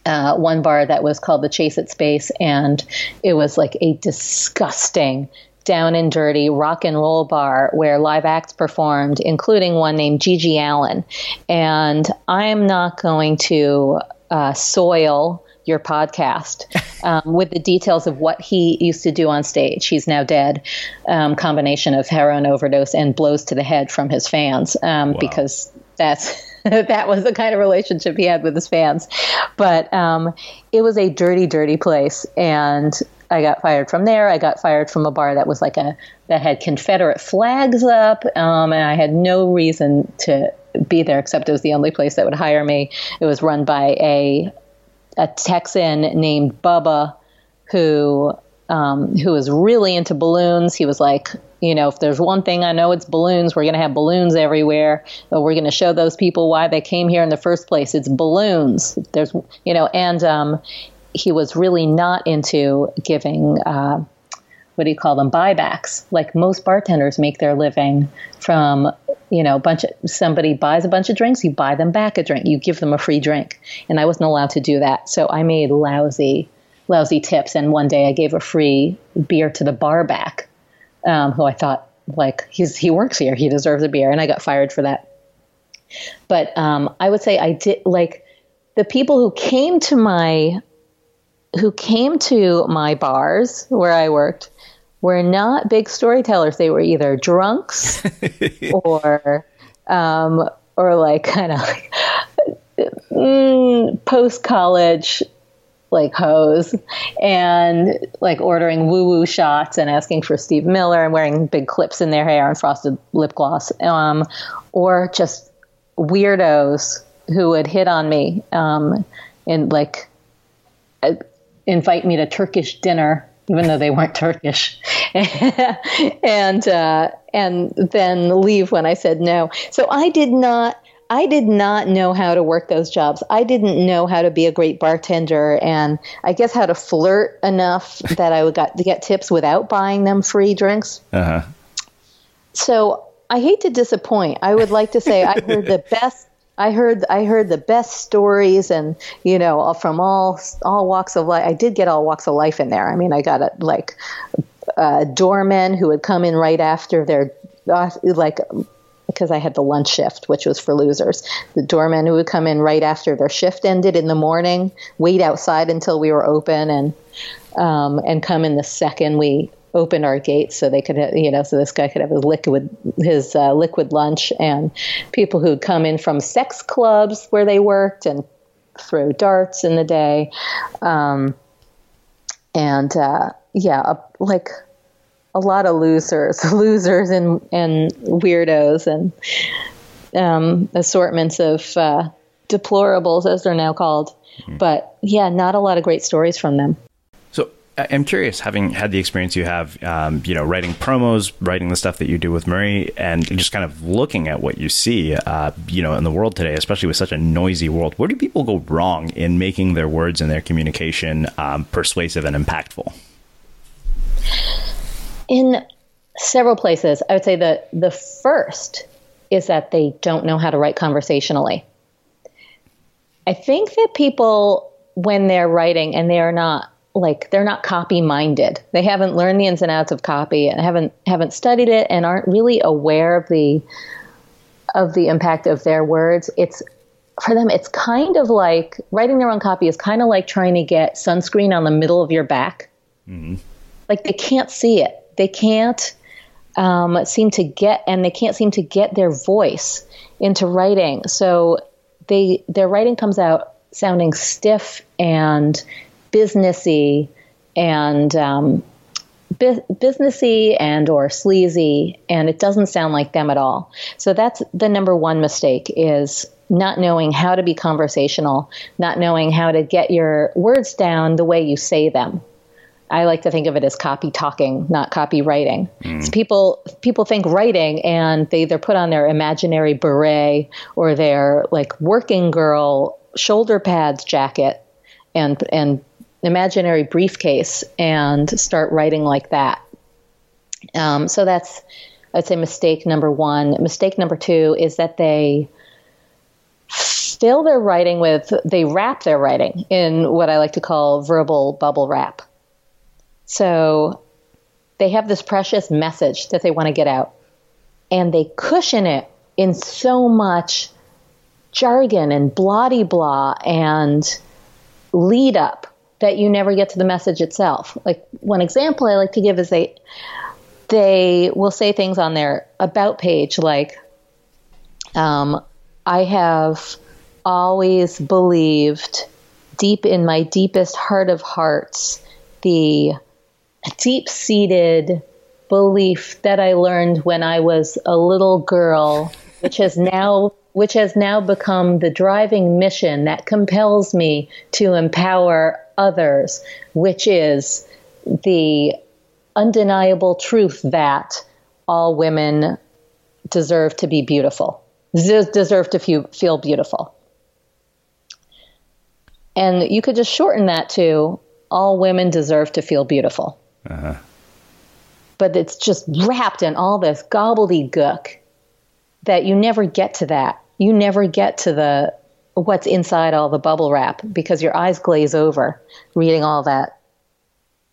Uh, one bar that was called the Chase at Space, and it was like a disgusting down and dirty rock and roll bar where live acts performed, including one named GG Allin. And I'm not going to uh, soil your podcast um, with the details of what he used to do on stage. He's now dead. Um, combination of heroin overdose and blows to the head from his fans um, wow. because that's. that was the kind of relationship he had with his fans. But um, it was a dirty, dirty place. And I got fired from there. I got fired from a bar that was like a that had Confederate flags up, um, and I had no reason to be there except it was the only place that would hire me. It was run by a a Texan named Bubba who um, who was really into balloons. He was like, you know, if there's one thing I know, it's balloons. We're going to have balloons everywhere. We're going to show those people why they came here in the first place. It's balloons. There's, you know, and um, he was really not into giving. Uh, what do you call them buybacks like most bartenders make their living from you know, a bunch of somebody buys a bunch of drinks, you buy them back a drink, you give them a free drink. And I wasn't allowed to do that. So I made lousy, lousy tips. And one day I gave a free beer to the bar back, um, who I thought like he's he works here, he deserves a beer, and I got fired for that. But um, I would say I did like the people who came to my who came to my bars where I worked were not big storytellers. They were either drunks or, um, or like kind of like, mm, post college like hose and like ordering woo woo shots and asking for Steve Miller and wearing big clips in their hair and frosted lip gloss, um, or just weirdos who would hit on me um, and like uh, invite me to Turkish dinner even though they weren't Turkish, and uh, and then leave when I said no. So I did not. I did not know how to work those jobs. I didn't know how to be a great bartender, and I guess how to flirt enough that I would got to get tips without buying them free drinks. Uh-huh. So I hate to disappoint. I would like to say I heard the best I heard I heard the best stories and you know from all all walks of life. I did get all walks of life in there. I mean, I got a, like uh, doormen who would come in right after their uh, like because I had the lunch shift, which was for losers. The doormen who would come in right after their shift ended in the morning, wait outside until we were open, and um, and come in the second we opened our gates so they could, you know, so this guy could have his liquid, his uh, liquid lunch, and people who'd come in from sex clubs where they worked and throw darts in the day, um, and uh, yeah, like a lot of losers, losers and and weirdos and um, assortments of uh, deplorables, as they're now called. Mm-hmm. But yeah, not a lot of great stories from them. I'm curious, having had the experience you have, um, you know, writing promos, writing the stuff that you do with Marie, and just kind of looking at what you see, uh, you know, in the world today, especially with such a noisy world. Where do people go wrong in making their words and their communication um, persuasive and impactful? In several places, I would say that the first is that they don't know how to write conversationally. I think that people, when they're writing and they are not like they're not copy minded. They haven't learned the ins and outs of copy and haven't haven't studied it and aren't really aware of the of the impact of their words. It's for them it's kind of like writing their own copy is kind of like trying to get sunscreen on the middle of your back. Mm-hmm. Like they can't see it. They can't um, seem to get and they can't seem to get their voice into writing. So they their writing comes out sounding stiff and businessy and um, bu- businessy and or sleazy, and it doesn't sound like them at all. So that's the number one mistake is not knowing how to be conversational, not knowing how to get your words down the way you say them. I like to think of it as copy talking, not copywriting. Mm. So people people think writing and they either put on their imaginary beret or their like working girl shoulder pads jacket and and imaginary briefcase and start writing like that. Um, so that's, I'd say, mistake number one. Mistake number two is that they fill their writing with, they wrap their writing in what I like to call verbal bubble wrap. So they have this precious message that they want to get out, and they cushion it in so much jargon and blah blah and lead up that you never get to the message itself. Like one example I like to give is they they will say things on their about page like um, I have always believed deep in my deepest heart of hearts the deep seated belief that I learned when I was a little girl, which has now which has now become the driving mission that compels me to empower others, which is the undeniable truth that all women deserve to be beautiful, deserve to feel beautiful. And you could just shorten that to all women deserve to feel beautiful. Uh-huh. But it's just wrapped in all this gobbledygook that you never get to that. You never get to the what's inside all the bubble wrap because your eyes glaze over reading all that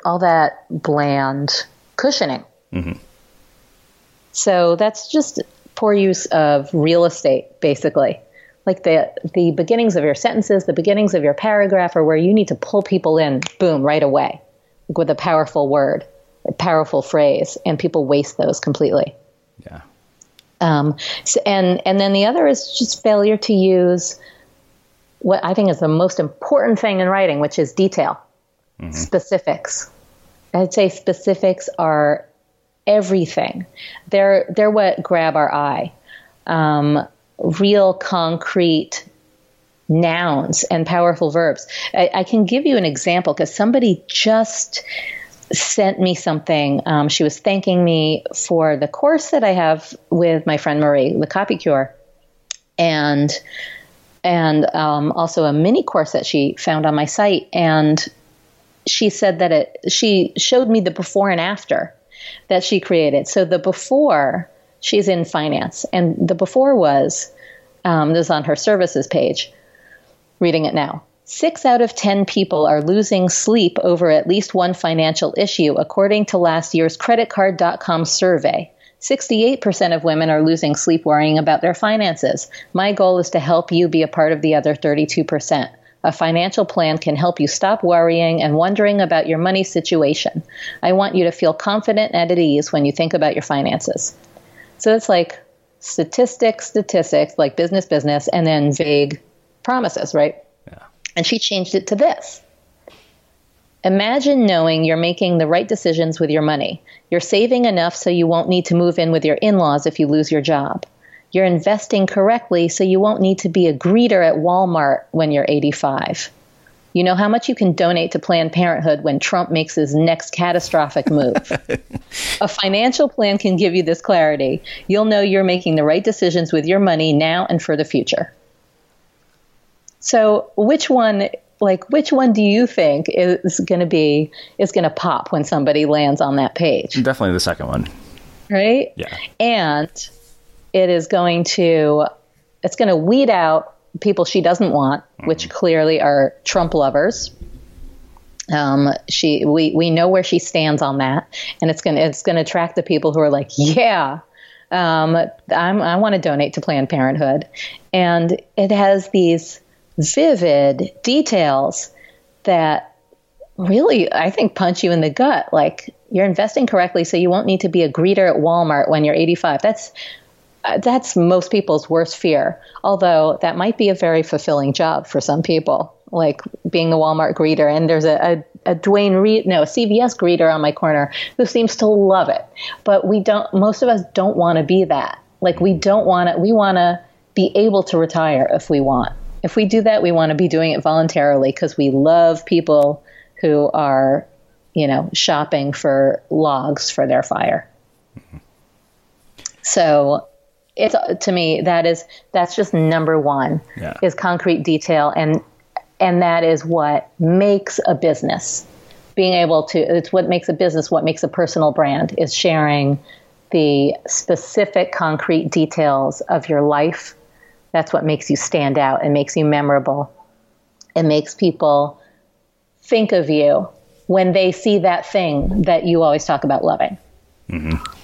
all that bland cushioning. Mm-hmm. So that's just poor use of real estate, basically. Like the the beginnings of your sentences, the beginnings of your paragraph, are where you need to pull people in, boom, right away, with a powerful word, a powerful phrase, and people waste those completely. Yeah. Um, so, and and then the other is just failure to use what I think is the most important thing in writing, which is detail, mm-hmm. specifics. I'd say specifics are everything. They're they're what grab our eye. Um, real concrete nouns and powerful verbs. I, I can give you an example because somebody just sent me something. Um, she was thanking me for the course that I have with my friend Marie, the Copy Cure, and and um, also a mini course that she found on my site. And she said that it. She showed me the before and after that she created. So the before, she's in finance, and the before was um, this is on her services page. Reading it now. Six out of 10 people are losing sleep over at least one financial issue, according to last year's creditcard.com survey. 68% of women are losing sleep worrying about their finances. My goal is to help you be a part of the other 32%. A financial plan can help you stop worrying and wondering about your money situation. I want you to feel confident and at ease when you think about your finances. So it's like statistics, statistics, like business, business, and then vague promises, right? Yeah. And she changed it to this Imagine knowing you're making the right decisions with your money. You're saving enough so you won't need to move in with your in laws if you lose your job. You're investing correctly so you won't need to be a greeter at Walmart when you're 85. You know how much you can donate to Planned Parenthood when Trump makes his next catastrophic move. a financial plan can give you this clarity. You'll know you're making the right decisions with your money now and for the future. So, which one, like, which one do you think is going to be is going to pop when somebody lands on that page? Definitely the second one, right? Yeah, and it is going to it's going to weed out people she doesn't want, mm-hmm. which clearly are Trump lovers. Um, she we we know where she stands on that, and it's gonna it's gonna attract the people who are like, yeah, um, i want to donate to Planned Parenthood, and it has these vivid details that really, I think, punch you in the gut. Like you're investing correctly, so you won't need to be a greeter at Walmart when you're 85. That's uh, that's most people's worst fear. Although that might be a very fulfilling job for some people, like being the Walmart greeter. And there's a, a, a Duane Reade, no, CVS greeter on my corner who seems to love it. But we don't. Most of us don't want to be that. Like we don't want to. We want to be able to retire if we want. If we do that, we want to be doing it voluntarily because we love people who are, you know, shopping for logs for their fire. Mm-hmm. So it's to me that is that's just number one yeah. is concrete detail and and that is what makes a business being able to it's what makes a business what makes a personal brand is sharing the specific concrete details of your life that's what makes you stand out and makes you memorable. It makes people think of you when they see that thing that you always talk about loving. Mm-hmm.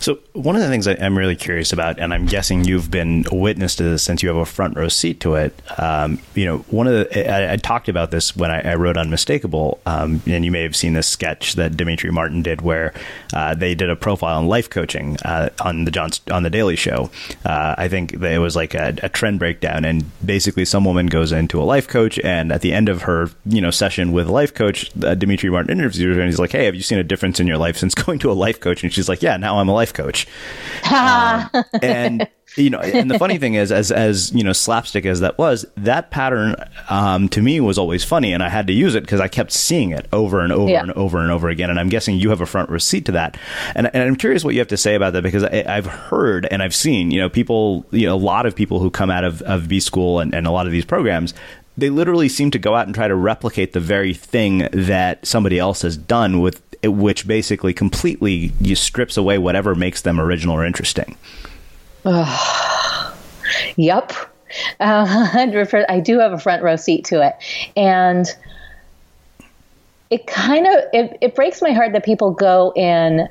So one of the things I'm really curious about, and I'm guessing you've been a witness to this since you have a front row seat to it. Um, you know, one of the I, I talked about this when I, I wrote Unmistakable, um, and you may have seen this sketch that Demetri Martin did, where uh, they did a profile on life coaching uh, on the John on the Daily Show. Uh, I think it was like a, a, trend breakdown, and basically some woman goes into a life coach, and at the end of her you know session with life coach, uh, Demetri Martin interviews her, and he's like, "Hey, have you seen a difference in your life since going to a life coach?" And she's like, "Yeah, now I'm a life." Life coach. um, and you know, and the funny thing is, as as you know, slapstick as that was, that pattern um, to me was always funny, and I had to use it because I kept seeing it over and over yeah. and over and over again. And I'm guessing you have a front receipt to that, and, and I'm curious what you have to say about that because I, have heard and I've seen, you know, people, you know, a lot of people who come out of, of B school and, and a lot of these programs, they literally seem to go out and try to replicate the very thing that somebody else has done with which basically completely strips away whatever makes them original or interesting. Uh, yep. Uh, I do have a front row seat to it. And it kind of it, it breaks my heart that people go in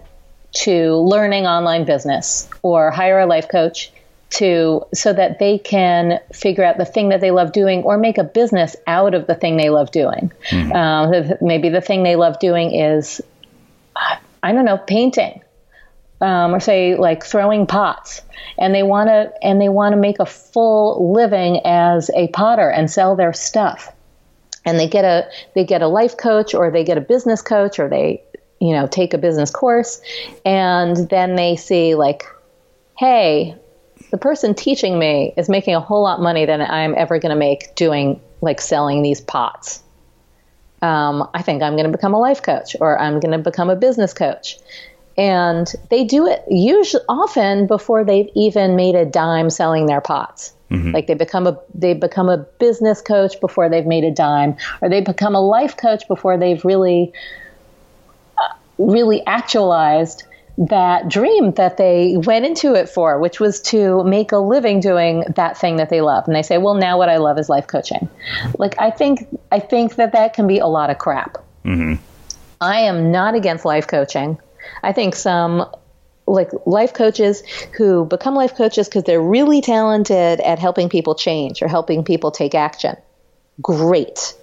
to learning online business or hire a life coach to so that they can figure out the thing that they love doing or make a business out of the thing they love doing. Mm-hmm. Um, maybe the thing they love doing is I don't know, painting. um, or say like throwing pots and they want to and they want to make a full living as a potter and sell their stuff and they get a they get a life coach or they get a business coach or they you know take a business course and then they see like hey the person teaching me is making a whole lot money than i'm ever going to make doing like selling these pots um, i think i'm going to become a life coach or i'm going to become a business coach and they do it usually often before they've even made a dime selling their pots. Mm-hmm. Like they become a they become a business coach before they've made a dime, or they become a life coach before they've really, uh, really actualized that dream that they went into it for, which was to make a living doing that thing that they love. And they say, "Well, now what I love is life coaching." Like I think I think that that can be a lot of crap. Mm-hmm. I am not against life coaching. I think some like life coaches who become life coaches because they're really talented at helping people change or helping people take action. Great.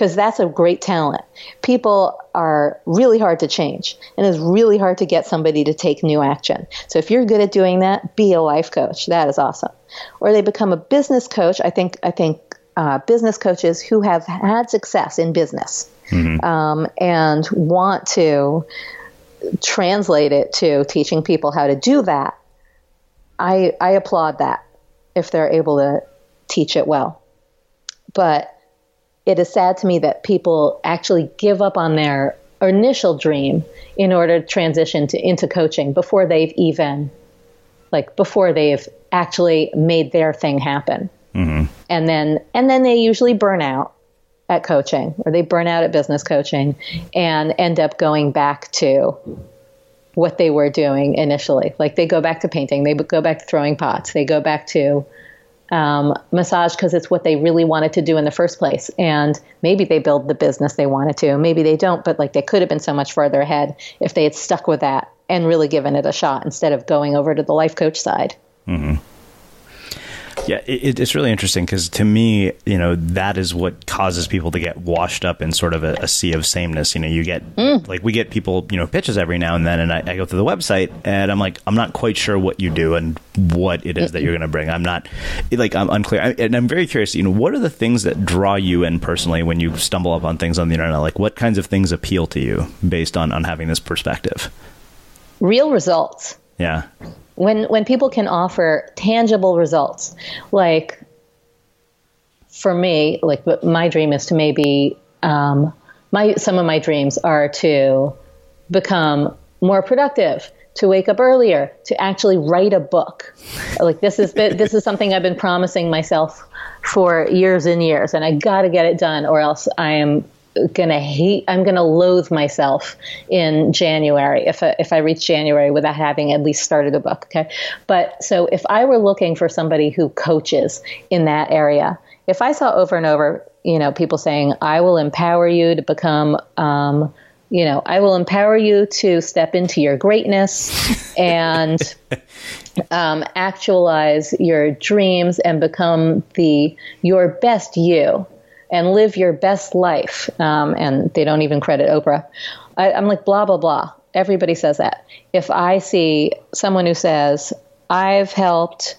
Because that's a great talent. People are really hard to change, and it's really hard to get somebody to take new action. So, if you're good at doing that, be a life coach. That is awesome. Or they become a business coach. I think I think uh, business coaches who have had success in business mm-hmm. um, and want to translate it to teaching people how to do that, I, I applaud that if they're able to teach it well. But it is sad to me that people actually give up on their initial dream in order to transition to, into coaching before they've even, like, before they've actually made their thing happen. Mm-hmm. And then, and then they usually burn out at coaching or they burn out at business coaching and end up going back to what they were doing initially. Like they go back to painting, they go back to throwing pots, they go back to um, massage because it's what they really wanted to do in the first place. And maybe they build the business they wanted to, maybe they don't, but like they could have been so much further ahead if they had stuck with that and really given it a shot instead of going over to the life coach side. Mm-hmm. Yeah, it, it's really interesting because to me, you know, that is what causes people to get washed up in sort of a, a sea of sameness. You know, you get mm. like we get people, you know, pitches every now and then, and I, I, go through the website and I'm like, I'm not quite sure what you do and what it is that you're going to bring. I'm not like I'm unclear, I, and I'm very curious. You know, what are the things that draw you in personally when you stumble upon things on the internet? Like, what kinds of things appeal to you based on on having this perspective? Real results. Yeah. When when people can offer tangible results like for me like my dream is to maybe um, my some of my dreams are to become more productive to wake up earlier to actually write a book. Like this is this is something i've been promising myself for years and years and i got to get it done or else i am gonna hate i'm gonna loathe myself in january if I, if i reach january without having at least started a book okay? But so if i were looking for somebody who coaches in that area if i saw over and over you know people saying i will empower you to become um, you know i will empower you to step into your greatness and um, actualize your dreams and become the your best you and live your best life. Um, and they don't even credit Oprah. I, I'm like, blah, blah, blah. Everybody says that. If I see someone who says, I've helped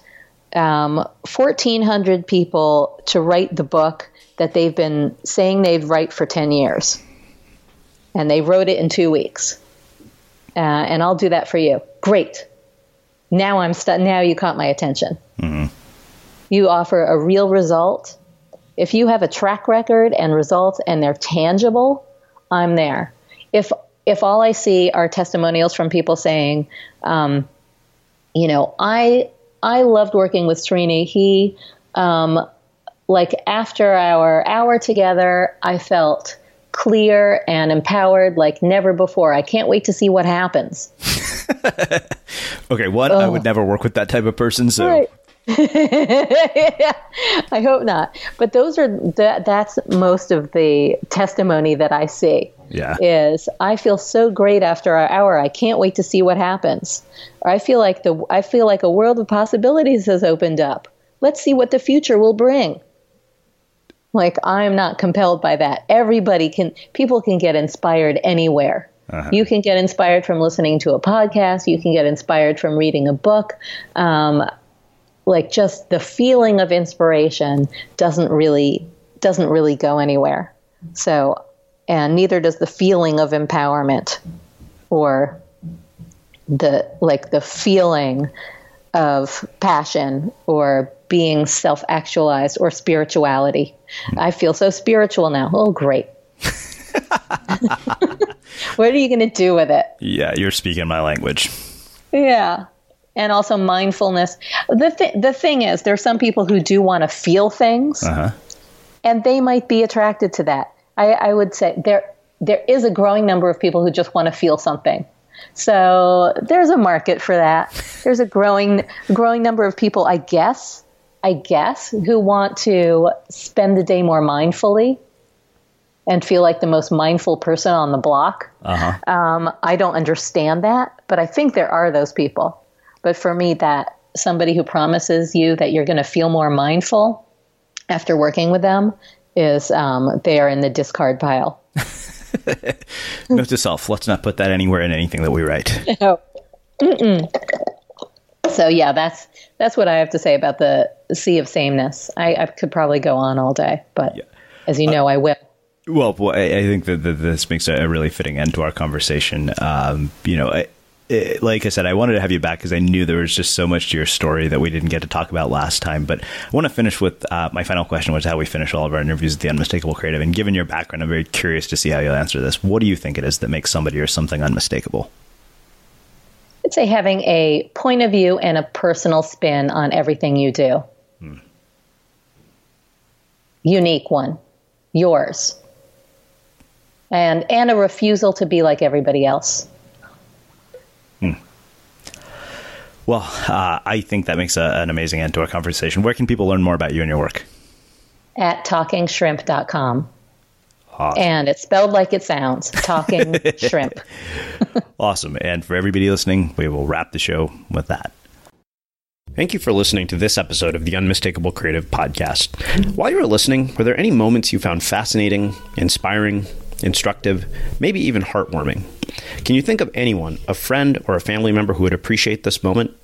um, 1,400 people to write the book that they've been saying they'd write for 10 years, and they wrote it in two weeks, uh, and I'll do that for you. Great. Now I'm stu- now you caught my attention. Mm-hmm. You offer a real result if you have a track record and results and they're tangible, I'm there. If if all I see are testimonials from people saying, um, you know, I I loved working with Srini. He um, like after our hour together, I felt clear and empowered like never before. I can't wait to see what happens. okay, one, I would never work with that type of person, so right. I hope not. But those are that that's most of the testimony that I see. Yeah. Is I feel so great after our hour. I can't wait to see what happens. Or I feel like the I feel like a world of possibilities has opened up. Let's see what the future will bring. Like I'm not compelled by that. Everybody can people can get inspired anywhere. Uh-huh. You can get inspired from listening to a podcast. You can get inspired from reading a book. Um, like just the feeling of inspiration doesn't really doesn't really go anywhere. So, and neither does the feeling of empowerment or the like the feeling of passion or being self-actualized or spirituality. I feel so spiritual now. Oh, great. what are you going to do with it? Yeah, you're speaking my language. Yeah. And also mindfulness. The th- the thing is, there are some people who do want to feel things, uh-huh. and they might be attracted to that. I, I would say there there is a growing number of people who just want to feel something. So there's a market for that. There's a growing growing number of people, I guess, I guess, who want to spend the day more mindfully and feel like the most mindful person on the block. Uh-huh. Um, I don't understand that, but I think there are those people. But for me, that somebody who promises you that you're going to feel more mindful after working with them is um, they are in the discard pile. Note to self: Let's not put that anywhere in anything that we write. No. So yeah, that's that's what I have to say about the sea of sameness. I, I could probably go on all day, but yeah. as you know, uh, I will. Well, well I, I think that, that, this makes a really fitting end to our conversation. Um, you know, I, it, like I said, I wanted to have you back because I knew there was just so much to your story that we didn't get to talk about last time. But I want to finish with uh, my final question, which is how we finish all of our interviews at the Unmistakable Creative. And given your background, I'm very curious to see how you'll answer this. What do you think it is that makes somebody or something unmistakable? I'd say having a point of view and a personal spin on everything you do. Hmm. Unique one, yours and and a refusal to be like everybody else. Hmm. Well, uh, I think that makes a, an amazing end to our conversation. Where can people learn more about you and your work? At talkingshrimp.com. Awesome. And it's spelled like it sounds talking shrimp. awesome. And for everybody listening, we will wrap the show with that. Thank you for listening to this episode of the Unmistakable Creative Podcast. While you were listening, were there any moments you found fascinating, inspiring, instructive, maybe even heartwarming. Can you think of anyone, a friend or a family member who would appreciate this moment?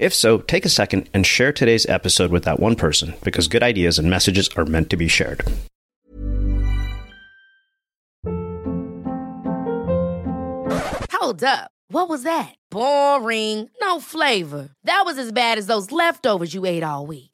If so, take a second and share today's episode with that one person because good ideas and messages are meant to be shared. Hold up. What was that? Boring. No flavor. That was as bad as those leftovers you ate all week.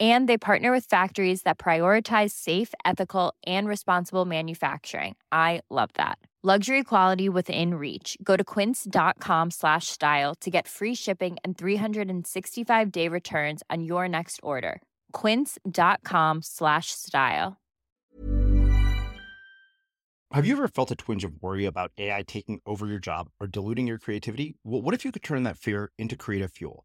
And they partner with factories that prioritize safe, ethical, and responsible manufacturing. I love that. Luxury quality within reach. Go to quince.com slash style to get free shipping and 365 day returns on your next order. Quince.com slash style. Have you ever felt a twinge of worry about AI taking over your job or diluting your creativity? Well, what if you could turn that fear into creative fuel?